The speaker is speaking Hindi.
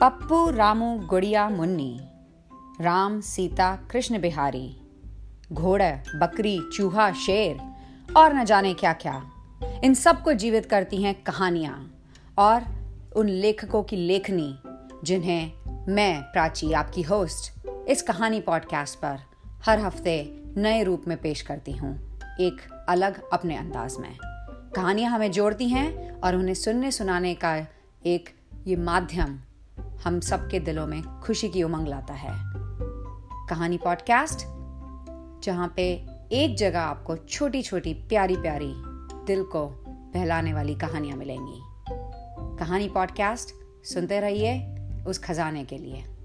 पप्पू रामू गुड़िया मुन्नी, राम सीता कृष्ण बिहारी, घोड़ा, बकरी, चूहा, शेर, और न जाने क्या क्या इन सबको जीवित करती हैं कहानियाँ और उन लेखकों की लेखनी, जिन्हें मैं प्राची, आपकी होस्ट, इस कहानी पॉडकास्ट पर हर हफ़्ते नए रूप में पेश करती हूँ, एक अलग अपने अंदाज में। कहानियाँ हमें जोड़ती हैं और उन्हें सुनने सुनाने का एक ये माध्यम हम सबके दिलों में खुशी की उमंग लाता है। कहानी पॉडकास्ट, जहाँ पे एक जगह आपको छोटी छोटी प्यारी प्यारी दिल को बहलाने वाली कहानियाँ मिलेंगी। कहानी पॉडकास्ट, सुनते रहिए उस खजाने के लिए।